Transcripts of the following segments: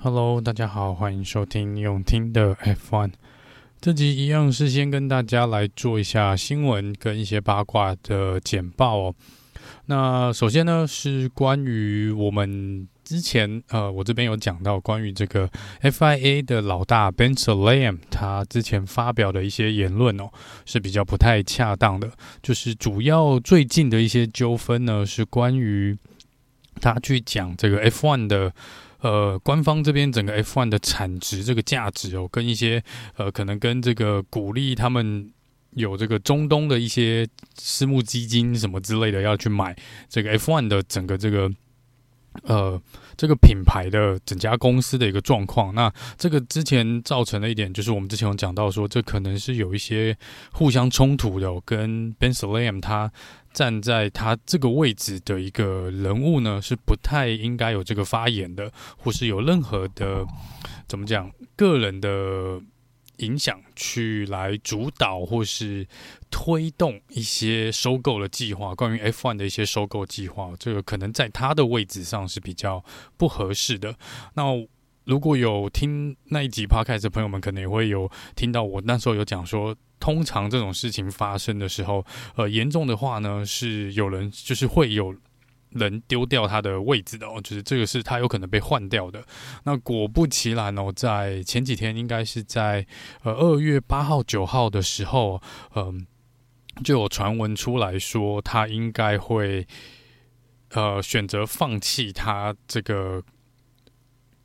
Hello，大家好，欢迎收听永听的 F1。这集一样是先跟大家来做一下新闻跟一些八卦的简报哦。那首先呢，是关于我们之前呃，我这边有讲到关于这个 FIA 的老大 Ben Sulayem 他之前发表的一些言论哦，是比较不太恰当的。就是主要最近的一些纠纷呢，是关于他去讲这个 F1 的。呃，官方这边整个 F1 的产值这个价值哦，跟一些呃，可能跟这个鼓励他们有这个中东的一些私募基金什么之类的要去买这个 F1 的整个这个呃这个品牌的整家公司的一个状况。那这个之前造成的一点就是我们之前有讲到说，这可能是有一些互相冲突的，跟 Ben Slam 他。站在他这个位置的一个人物呢，是不太应该有这个发言的，或是有任何的怎么讲个人的影响去来主导或是推动一些收购的计划。关于 F1 的一些收购计划，这个可能在他的位置上是比较不合适的。那如果有听那一集 Podcast 的朋友们，可能也会有听到我那时候有讲说。通常这种事情发生的时候，呃，严重的话呢，是有人就是会有人丢掉他的位置的哦，就是这个是他有可能被换掉的。那果不其然哦，在前几天，应该是在呃二月八号、九号的时候，嗯、就有传闻出来说他应该会呃选择放弃他这个。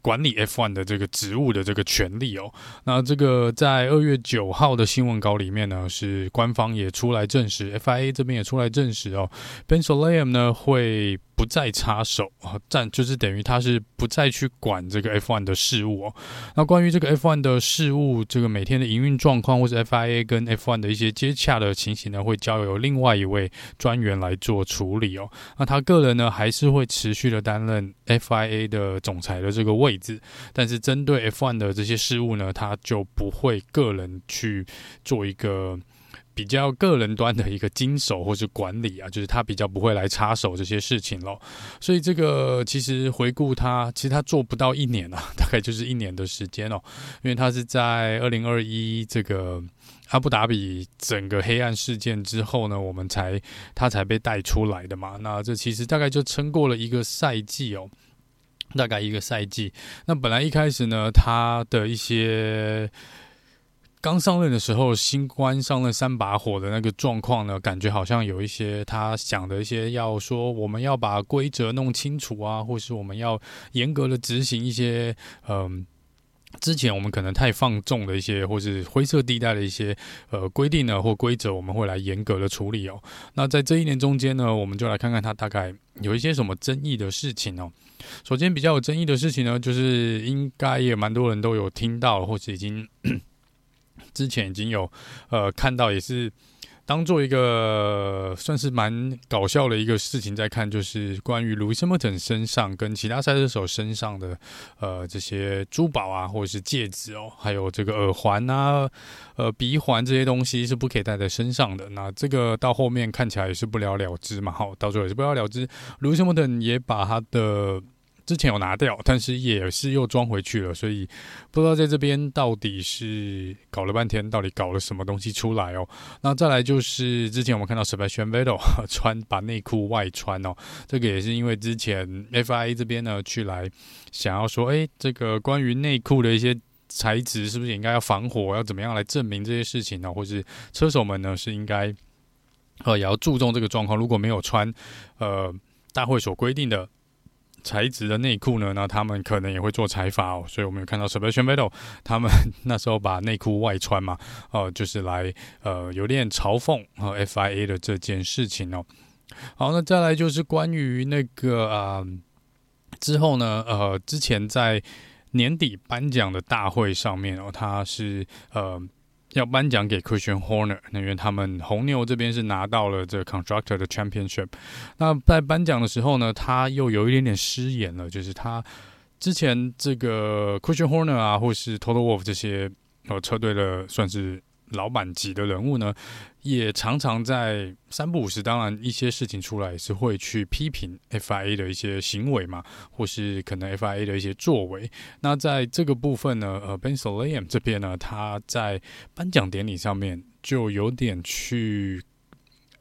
管理 F1 的这个职务的这个权利哦，那这个在二月九号的新闻稿里面呢，是官方也出来证实，FIA 这边也出来证实哦，Ben s o l a m 呢会。不再插手啊，暂就是等于他是不再去管这个 F1 的事务哦。那关于这个 F1 的事务，这个每天的营运状况，或是 FIA 跟 F1 的一些接洽的情形呢，会交由另外一位专员来做处理哦。那他个人呢，还是会持续的担任 FIA 的总裁的这个位置，但是针对 F1 的这些事务呢，他就不会个人去做一个。比较个人端的一个经手或是管理啊，就是他比较不会来插手这些事情咯。所以这个其实回顾他，其实他做不到一年啊，大概就是一年的时间哦。因为他是在二零二一这个阿布达比整个黑暗事件之后呢，我们才他才被带出来的嘛。那这其实大概就撑过了一个赛季哦，大概一个赛季。那本来一开始呢，他的一些。刚上任的时候，新官上任三把火的那个状况呢，感觉好像有一些他想的一些，要说我们要把规则弄清楚啊，或是我们要严格的执行一些，嗯，之前我们可能太放纵的一些，或是灰色地带的一些呃规定呢或规则，我们会来严格的处理哦。那在这一年中间呢，我们就来看看他大概有一些什么争议的事情哦。首先比较有争议的事情呢，就是应该也蛮多人都有听到，或是已经。之前已经有呃看到，也是当做一个算是蛮搞笑的一个事情在看，就是关于 Lewis Hamilton 身上跟其他赛车手身上的呃这些珠宝啊，或者是戒指哦，还有这个耳环啊、呃鼻环这些东西是不可以戴在身上的。那这个到后面看起来也是不了了之嘛，好，到最后也是不了了之。Lewis Hamilton 也把他的。之前有拿掉，但是也是又装回去了，所以不知道在这边到底是搞了半天，到底搞了什么东西出来哦。那再来就是之前我们看到 Sebastian Vettel 穿把内裤外穿哦，这个也是因为之前 FIA 这边呢去来想要说，诶，这个关于内裤的一些材质是不是应该要防火，要怎么样来证明这些事情呢？或是车手们呢是应该呃也要注重这个状况，如果没有穿呃大会所规定的。材质的内裤呢，那他们可能也会做裁法哦，所以我们有看到 Sebastian Vettel 他们 那时候把内裤外穿嘛，哦、呃，就是来呃有点嘲讽和 FIA 的这件事情哦。好，那再来就是关于那个啊、之后呢，呃，之前在年底颁奖的大会上面哦，他是呃。要颁奖给 Christian Horner，那因为他们红牛这边是拿到了这个 Constructor 的 Championship。那在颁奖的时候呢，他又有一点点失言了，就是他之前这个 Christian Horner 啊，或是 Total Wolf 这些呃车队的算是老板级的人物呢，也常常在三不五时，当然一些事情出来也是会去批评 FIA 的一些行为嘛，或是可能 FIA 的一些作为。那在这个部分呢，呃，Ben Sulayem 这边呢，他在颁奖典礼上面就有点去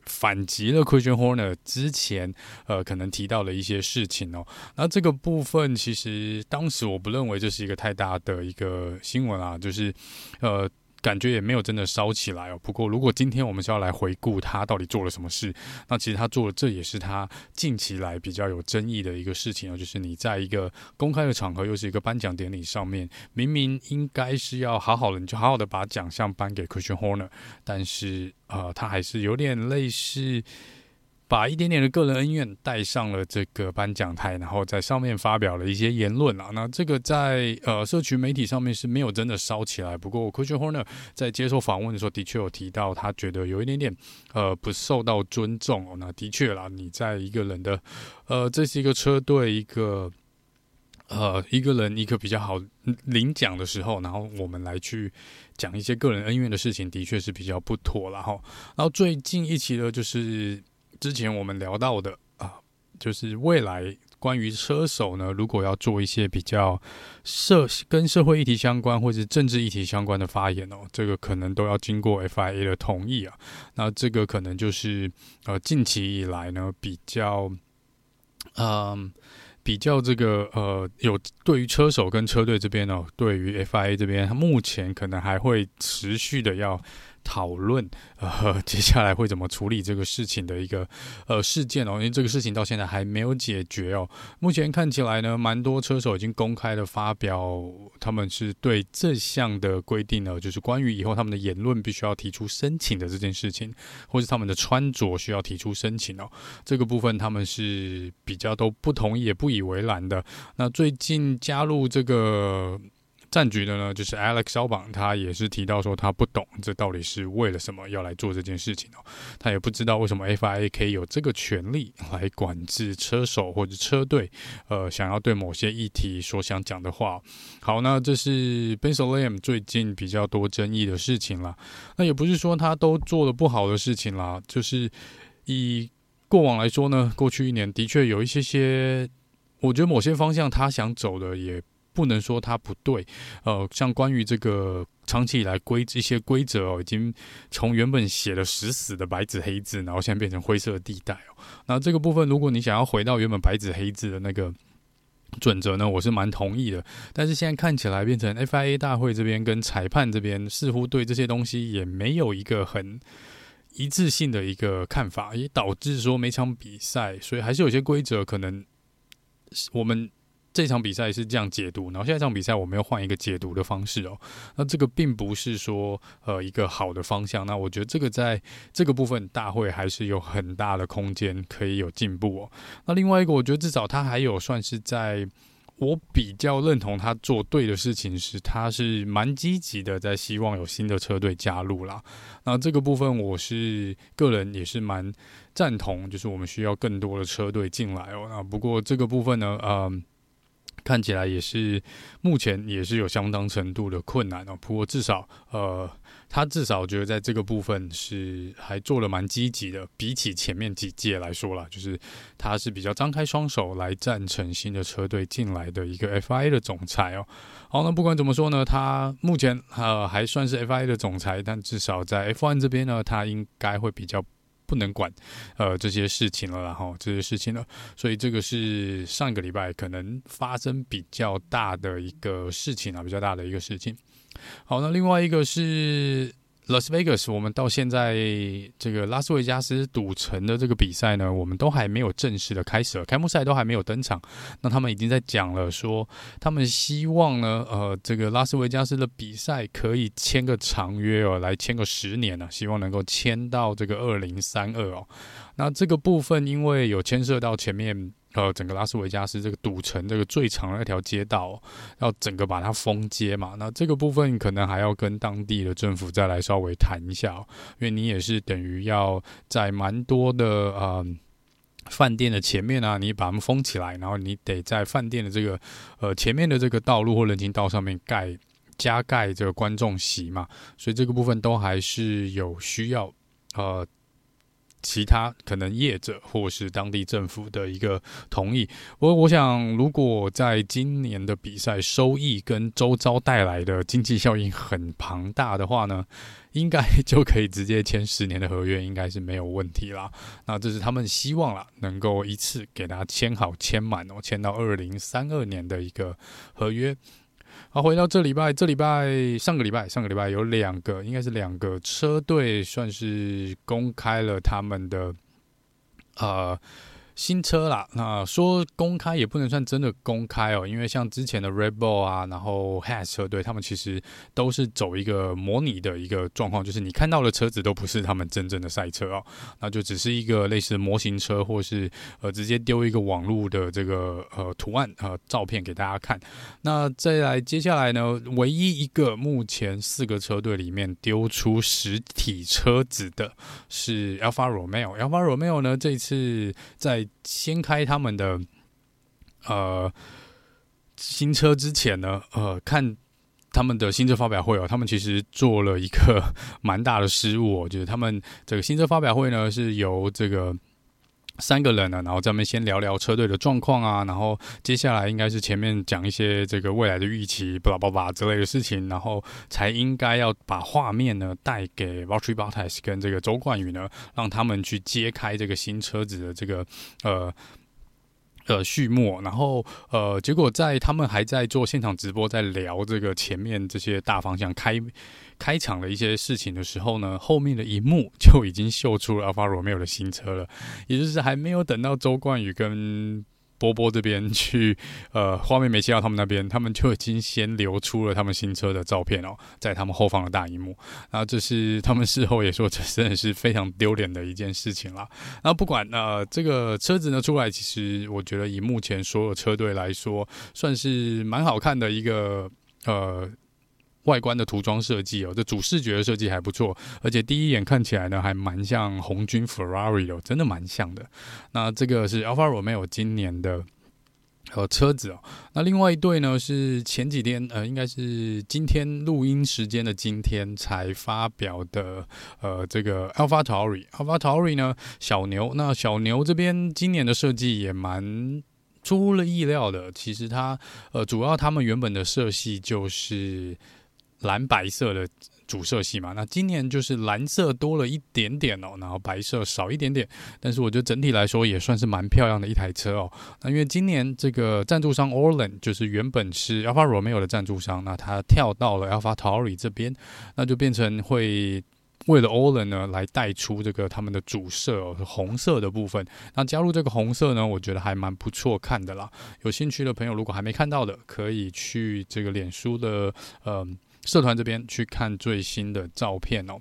反击了 Christian Horner 之前呃可能提到的一些事情哦。那这个部分其实当时我不认为这是一个太大的一个新闻啊，就是呃。感觉也没有真的烧起来哦。不过，如果今天我们是要来回顾他到底做了什么事，那其实他做的这也是他近期来比较有争议的一个事情哦。就是你在一个公开的场合，又是一个颁奖典礼上面，明明应该是要好好的，你就好好的把奖项颁给 Christian Horner，但是呃，他还是有点类似。把一点点的个人恩怨带上了这个颁奖台，然后在上面发表了一些言论啊。那这个在呃社群媒体上面是没有真的烧起来。不过 Christian Horner 在接受访问的时候，的确有提到，他觉得有一点点呃不受到尊重哦。那的确啦，你在一个人的呃，这是一个车队一个呃一个人一个比较好领奖的时候，然后我们来去讲一些个人恩怨的事情，的确是比较不妥了哈。然后最近一期呢，就是。之前我们聊到的啊，就是未来关于车手呢，如果要做一些比较社跟社会议题相关或者政治议题相关的发言哦，这个可能都要经过 FIA 的同意啊。那这个可能就是呃近期以来呢比较，嗯、比较这个呃有对于车手跟车队这边哦，对于 FIA 这边，他目前可能还会持续的要。讨论 呃，接下来会怎么处理这个事情的一个呃事件哦，因为这个事情到现在还没有解决哦。目前看起来呢，蛮多车手已经公开的发表，他们是对这项的规定呢，就是关于以后他们的言论必须要提出申请的这件事情，或是他们的穿着需要提出申请哦。这个部分他们是比较都不同意也不以为然的。那最近加入这个。战局的呢，就是 Alex Albon，他也是提到说他不懂这到底是为了什么要来做这件事情哦，他也不知道为什么 FIA 可以有这个权利来管制车手或者车队，呃，想要对某些议题所想讲的话。好，那这是 b e n s o l a m 最近比较多争议的事情啦。那也不是说他都做了不好的事情啦，就是以过往来说呢，过去一年的确有一些些，我觉得某些方向他想走的也。不能说它不对，呃，像关于这个长期以来规一些规则哦，已经从原本写的死死的白纸黑字，然后现在变成灰色地带哦。那这个部分，如果你想要回到原本白纸黑字的那个准则呢，我是蛮同意的。但是现在看起来变成 FIA 大会这边跟裁判这边似乎对这些东西也没有一个很一致性的一个看法，也导致说每场比赛，所以还是有些规则可能我们。这场比赛是这样解读，然后下一场比赛我们要换一个解读的方式哦。那这个并不是说呃一个好的方向。那我觉得这个在这个部分大会还是有很大的空间可以有进步哦。那另外一个，我觉得至少他还有算是在我比较认同他做对的事情是，他是蛮积极的在希望有新的车队加入啦。那这个部分我是个人也是蛮赞同，就是我们需要更多的车队进来哦。那不过这个部分呢，嗯。看起来也是目前也是有相当程度的困难哦。不过至少呃，他至少觉得在这个部分是还做得蛮积极的，比起前面几届来说啦，就是他是比较张开双手来赞成新的车队进来的一个 FIA 的总裁哦。好，那不管怎么说呢，他目前呃还算是 FIA 的总裁，但至少在 F1 这边呢，他应该会比较。不能管，呃，这些事情了，然后这些事情了，所以这个是上个礼拜可能发生比较大的一个事情啊，比较大的一个事情。好，那另外一个是。拉斯维加斯，我们到现在这个拉斯维加斯赌城的这个比赛呢，我们都还没有正式的开始，开幕赛都还没有登场。那他们已经在讲了，说他们希望呢，呃，这个拉斯维加斯的比赛可以签个长约哦，来签个十年呢，希望能够签到这个二零三二哦。那这个部分因为有牵涉到前面。呃，整个拉斯维加斯这个赌城这个最长的那条街道，要整个把它封街嘛。那这个部分可能还要跟当地的政府再来稍微谈一下，因为你也是等于要在蛮多的呃饭店的前面啊，你把它们封起来，然后你得在饭店的这个呃前面的这个道路或人行道上面盖。加盖这个观众席嘛，所以这个部分都还是有需要呃。其他可能业者或是当地政府的一个同意，我我想，如果在今年的比赛收益跟周遭带来的经济效应很庞大的话呢，应该就可以直接签十年的合约，应该是没有问题啦。那这是他们希望啦，能够一次给他签好签满哦，签到二零三二年的一个合约。好，回到这礼拜，这礼拜上个礼拜，上个礼拜有两个，应该是两个车队算是公开了他们的，呃。新车啦，那说公开也不能算真的公开哦，因为像之前的 Red Bull 啊，然后 h a s 车队，他们其实都是走一个模拟的一个状况，就是你看到的车子都不是他们真正的赛车哦，那就只是一个类似模型车，或是呃直接丢一个网络的这个呃图案呃照片给大家看。那再来接下来呢，唯一一个目前四个车队里面丢出实体车子的是 Alfa Romeo，Alfa Romeo 呢这一次在先开他们的呃新车之前呢，呃，看他们的新车发表会哦，他们其实做了一个 蛮大的失误，就是他们这个新车发表会呢是由这个三个人呢，然后咱们先聊聊车队的状况啊，然后接下来应该是前面讲一些这个未来的预期，巴拉巴拉之类的事情，然后才应该要把画面呢带给 Valtteri Bottas 跟这个周冠宇呢，让他们去揭开这个新车子的这个呃。呃，序幕，然后呃，结果在他们还在做现场直播，在聊这个前面这些大方向开开场的一些事情的时候呢，后面的一幕就已经秀出了 Alfa Romeo 的新车了，也就是还没有等到周冠宇跟。波波这边去，呃，画面没切到他们那边，他们就已经先流出了他们新车的照片哦，在他们后方的大荧幕。然后这是他们事后也说，这真的是非常丢脸的一件事情啦。那不管呃，这个车子呢出来，其实我觉得以目前所有车队来说，算是蛮好看的一个呃。外观的涂装设计哦，这主视觉的设计还不错，而且第一眼看起来呢，还蛮像红军 Ferrari 哦，真的蛮像的。那这个是 Alfa Romeo 今年的呃车子哦。那另外一对呢，是前几天呃，应该是今天录音时间的今天才发表的呃，这个 Alpha Tauri。Alpha Tauri 呢，小牛。那小牛这边今年的设计也蛮出乎了意料的。其实它呃，主要他们原本的色系就是。蓝白色的主色系嘛，那今年就是蓝色多了一点点哦，然后白色少一点点，但是我觉得整体来说也算是蛮漂亮的一台车哦。那因为今年这个赞助商 Orlen 就是原本是 Alfa Romeo 的赞助商，那他跳到了 Alpha Tauri 这边，那就变成会为了 Orlen 呢来带出这个他们的主色哦，红色的部分。那加入这个红色呢，我觉得还蛮不错看的啦。有兴趣的朋友如果还没看到的，可以去这个脸书的呃。社团这边去看最新的照片哦。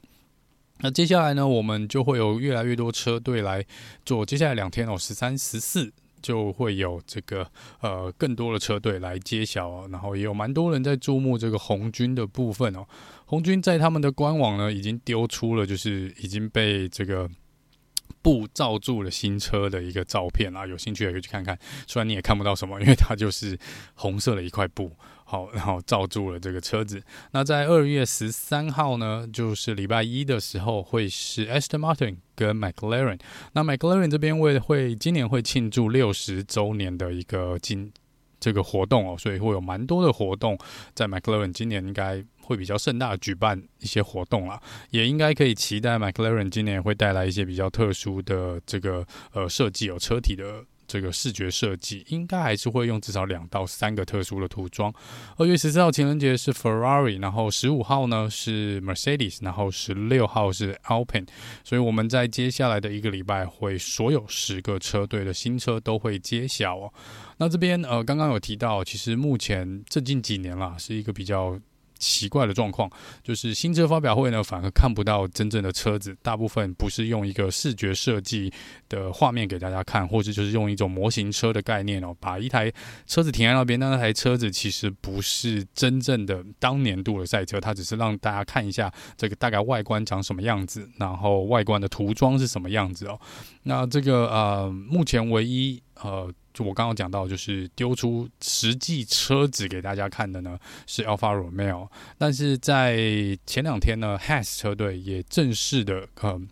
那接下来呢，我们就会有越来越多车队来做。接下来两天哦，十三、十四就会有这个呃更多的车队来揭晓哦。然后也有蛮多人在注目这个红军的部分哦。红军在他们的官网呢，已经丢出了就是已经被这个布罩住了新车的一个照片啊。有兴趣也可以去看看。虽然你也看不到什么，因为它就是红色的一块布。好，然后罩住了这个车子。那在二月十三号呢，就是礼拜一的时候，会是 Aston Martin 跟 McLaren。那 McLaren 这边会会今年会庆祝六十周年的一个今这个活动哦，所以会有蛮多的活动在 McLaren 今年应该会比较盛大的举办一些活动啦，也应该可以期待 McLaren 今年会带来一些比较特殊的这个呃设计有车体的。这个视觉设计应该还是会用至少两到三个特殊的涂装。二月十四号情人节是 Ferrari，然后十五号呢是 Mercedes，然后十六号是 Alpine。所以我们在接下来的一个礼拜会所有十个车队的新车都会揭晓哦。那这边呃刚刚有提到，其实目前这近几年啦是一个比较。奇怪的状况就是新车发表会呢，反而看不到真正的车子，大部分不是用一个视觉设计的画面给大家看，或者就是用一种模型车的概念哦，把一台车子停在那边，但那台车子其实不是真正的当年度的赛车，它只是让大家看一下这个大概外观长什么样子，然后外观的涂装是什么样子哦。那这个呃，目前唯一呃。就我刚刚讲到，就是丢出实际车子给大家看的呢，是 Alpha Romeo。但是在前两天呢，Has 车队也正式的，嗯，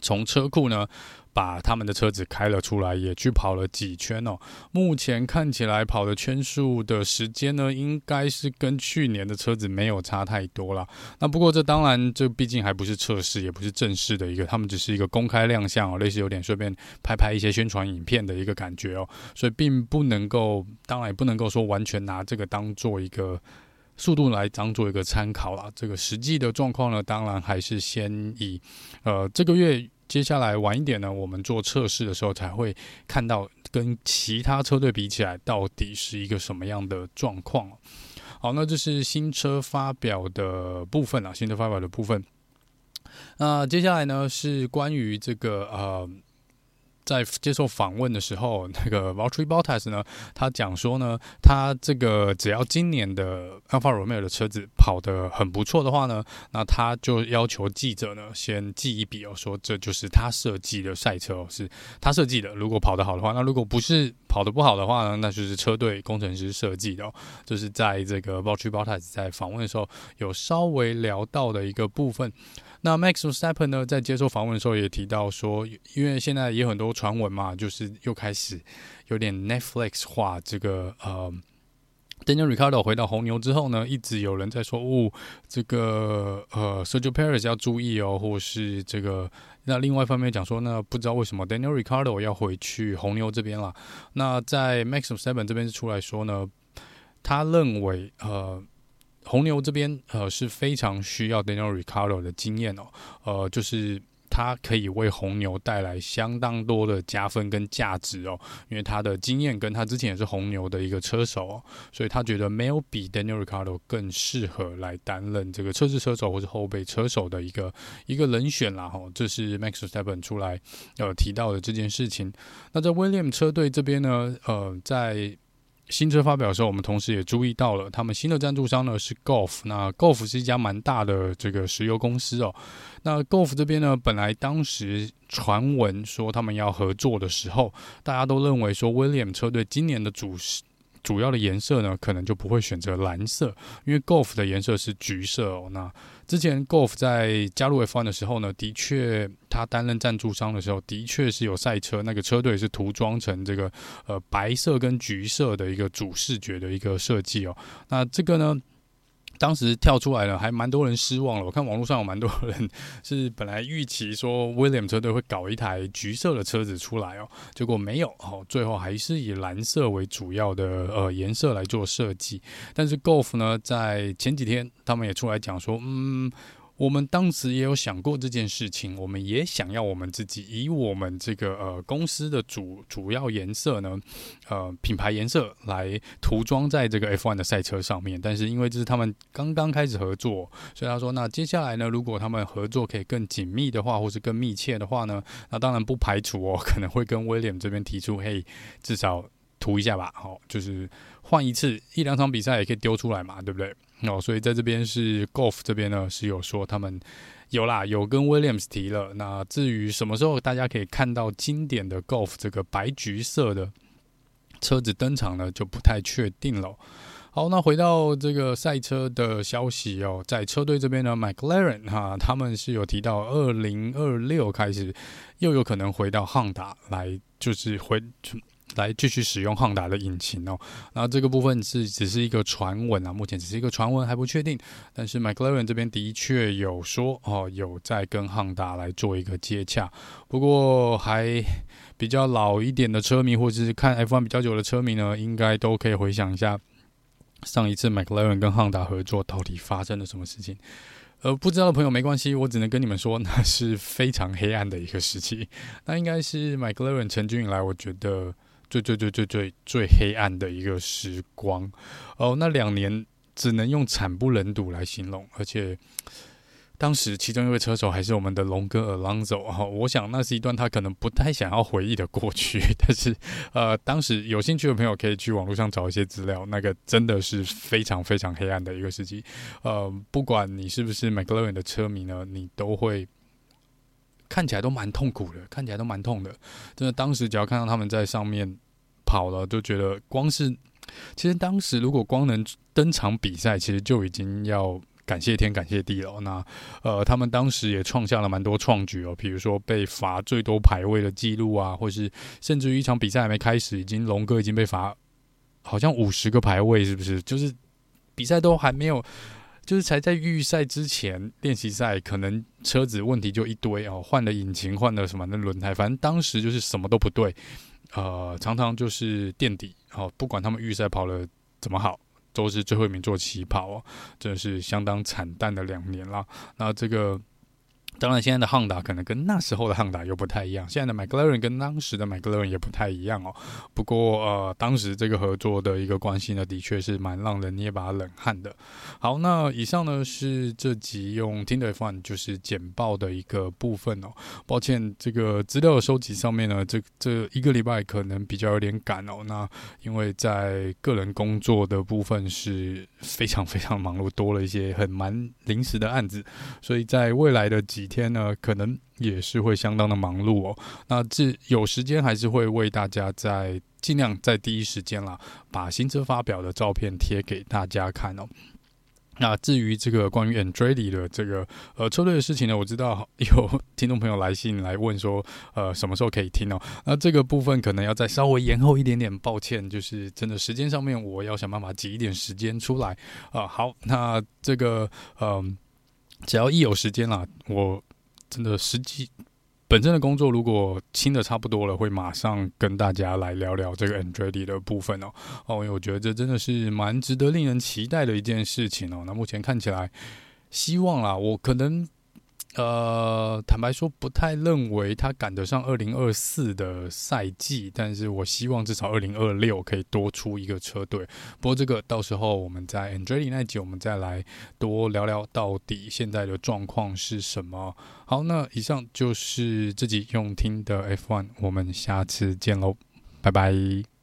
从车库呢。把他们的车子开了出来，也去跑了几圈哦。目前看起来跑的圈数的时间呢，应该是跟去年的车子没有差太多了。那不过这当然，这毕竟还不是测试，也不是正式的一个，他们只是一个公开亮相哦，类似有点顺便拍拍一些宣传影片的一个感觉哦。所以并不能够，当然也不能够说完全拿这个当做一个速度来当做一个参考啦。这个实际的状况呢，当然还是先以呃这个月。接下来晚一点呢，我们做测试的时候才会看到跟其他车队比起来，到底是一个什么样的状况。好，那这是新车发表的部分啊，新车发表的部分。那接下来呢，是关于这个呃。在接受访问的时候，那个 Vautry Bottas 呢，他讲说呢，他这个只要今年的 Alfa Romeo 的车子跑得很不错的话呢，那他就要求记者呢先记一笔哦，说这就是他设计的赛车哦，是他设计的。如果跑得好的话，那如果不是跑得不好的话呢，那就是车队工程师设计的哦。就是在这个 Vautry Bottas 在访问的时候有稍微聊到的一个部分。那 Max Verstappen 呢，在接受访问的时候也提到说，因为现在也很多传闻嘛，就是又开始有点 Netflix 化。这个呃，Daniel Ricardo 回到红牛之后呢，一直有人在说，哦，这个呃，Sergio Perez 要注意哦，或是这个。那另外一方面讲说，那不知道为什么 Daniel Ricardo 要回去红牛这边了。那在 Max Verstappen 这边出来说呢，他认为呃。红牛这边呃是非常需要 Daniel r i c a r d o 的经验哦，呃，就是他可以为红牛带来相当多的加分跟价值哦，因为他的经验跟他之前也是红牛的一个车手哦，所以他觉得没有比 Daniel r i c a r d o 更适合来担任这个测试车手或是后备车手的一个一个人选啦哈，这是 Max Verstappen 出来呃提到的这件事情。那在 William 车队这边呢，呃，在新车发表的时候，我们同时也注意到了，他们新的赞助商呢是 Golf。那 Golf 是一家蛮大的这个石油公司哦。那 Golf 这边呢，本来当时传闻说他们要合作的时候，大家都认为说 William 车队今年的主主要的颜色呢，可能就不会选择蓝色，因为 Golf 的颜色是橘色哦。那之前 Golf 在加入 F1 的时候呢，的确他担任赞助商的时候，的确是有赛车，那个车队是涂装成这个呃白色跟橘色的一个主视觉的一个设计哦。那这个呢？当时跳出来了，还蛮多人失望了。我看网络上有蛮多人是本来预期说 William 车队会搞一台橘色的车子出来哦，结果没有哦，最后还是以蓝色为主要的呃颜色来做设计。但是 Golf 呢，在前几天他们也出来讲说，嗯。我们当时也有想过这件事情，我们也想要我们自己以我们这个呃公司的主主要颜色呢，呃品牌颜色来涂装在这个 F1 的赛车上面。但是因为这是他们刚刚开始合作，所以他说，那接下来呢，如果他们合作可以更紧密的话，或是更密切的话呢，那当然不排除哦，可能会跟 William 这边提出，嘿，至少涂一下吧，好，就是换一次一两场比赛也可以丢出来嘛，对不对？哦，所以在这边是 Golf 这边呢，是有说他们有啦，有跟 Williams 提了。那至于什么时候大家可以看到经典的 Golf 这个白橘色的车子登场呢，就不太确定了。好，那回到这个赛车的消息哦，在车队这边呢，McLaren 哈，他们是有提到二零二六开始又有可能回到汉达来，就是回。来继续使用汉达的引擎哦，那这个部分是只是一个传闻啊，目前只是一个传闻还不确定。但是 McLaren 这边的确有说哦，有在跟汉达来做一个接洽。不过还比较老一点的车迷，或者是看 F1 比较久的车迷呢，应该都可以回想一下上一次 McLaren 跟汉达合作到底发生了什么事情。呃，不知道的朋友没关系，我只能跟你们说，那是非常黑暗的一个时期。那应该是 McLaren 成军以来，我觉得。最最最最最最黑暗的一个时光哦，那两年只能用惨不忍睹来形容，而且当时其中一位车手还是我们的龙哥 Alonso 哦，我想那是一段他可能不太想要回忆的过去，但是呃，当时有兴趣的朋友可以去网络上找一些资料，那个真的是非常非常黑暗的一个时期，呃，不管你是不是 McLaren 的车迷呢，你都会。看起来都蛮痛苦的，看起来都蛮痛的。真的，当时只要看到他们在上面跑了，就觉得光是其实当时如果光能登场比赛，其实就已经要。感谢天，感谢地了。那呃，他们当时也创下了蛮多创举哦，比如说被罚最多排位的记录啊，或是甚至于一场比赛还没开始，已经龙哥已经被罚好像五十个排位，是不是？就是比赛都还没有，就是才在预赛之前练习赛，可能车子问题就一堆哦，换了引擎，换了什么的轮胎，反正当时就是什么都不对，呃，常常就是垫底哦，不管他们预赛跑了怎么好。都是最后一名做起跑哦，真的是相当惨淡的两年了。那这个。当然，现在的汉达可能跟那时候的汉达又不太一样，现在的 McLaren 跟当时的 McLaren 也不太一样哦。不过，呃，当时这个合作的一个关系呢，的确是蛮让人捏把冷汗的。好，那以上呢是这集用听的 F1 就是简报的一个部分哦。抱歉，这个资料收集上面呢，这这一个礼拜可能比较有点赶哦。那因为在个人工作的部分是非常非常忙碌，多了一些很蛮临时的案子，所以在未来的几。几天呢，可能也是会相当的忙碌哦。那这有时间还是会为大家在尽量在第一时间啦，把新车发表的照片贴给大家看哦。那至于这个关于 Andretti 的这个呃车队的事情呢，我知道有听众朋友来信来问说，呃什么时候可以听哦？那这个部分可能要再稍微延后一点点，抱歉，就是真的时间上面我要想办法挤一点时间出来啊、好，那这个嗯。只要一有时间啦，我真的实际本身的工作如果清的差不多了，会马上跟大家来聊聊这个 Andretti 的部分哦哦，因为我觉得这真的是蛮值得令人期待的一件事情哦。那目前看起来，希望啦，我可能。呃，坦白说，不太认为他赶得上二零二四的赛季，但是我希望至少二零二六可以多出一个车队。不过这个到时候我们在，Andrea 那集，我们再来多聊聊到底现在的状况是什么。好，那以上就是这集用听的 F1，我们下次见喽，拜拜。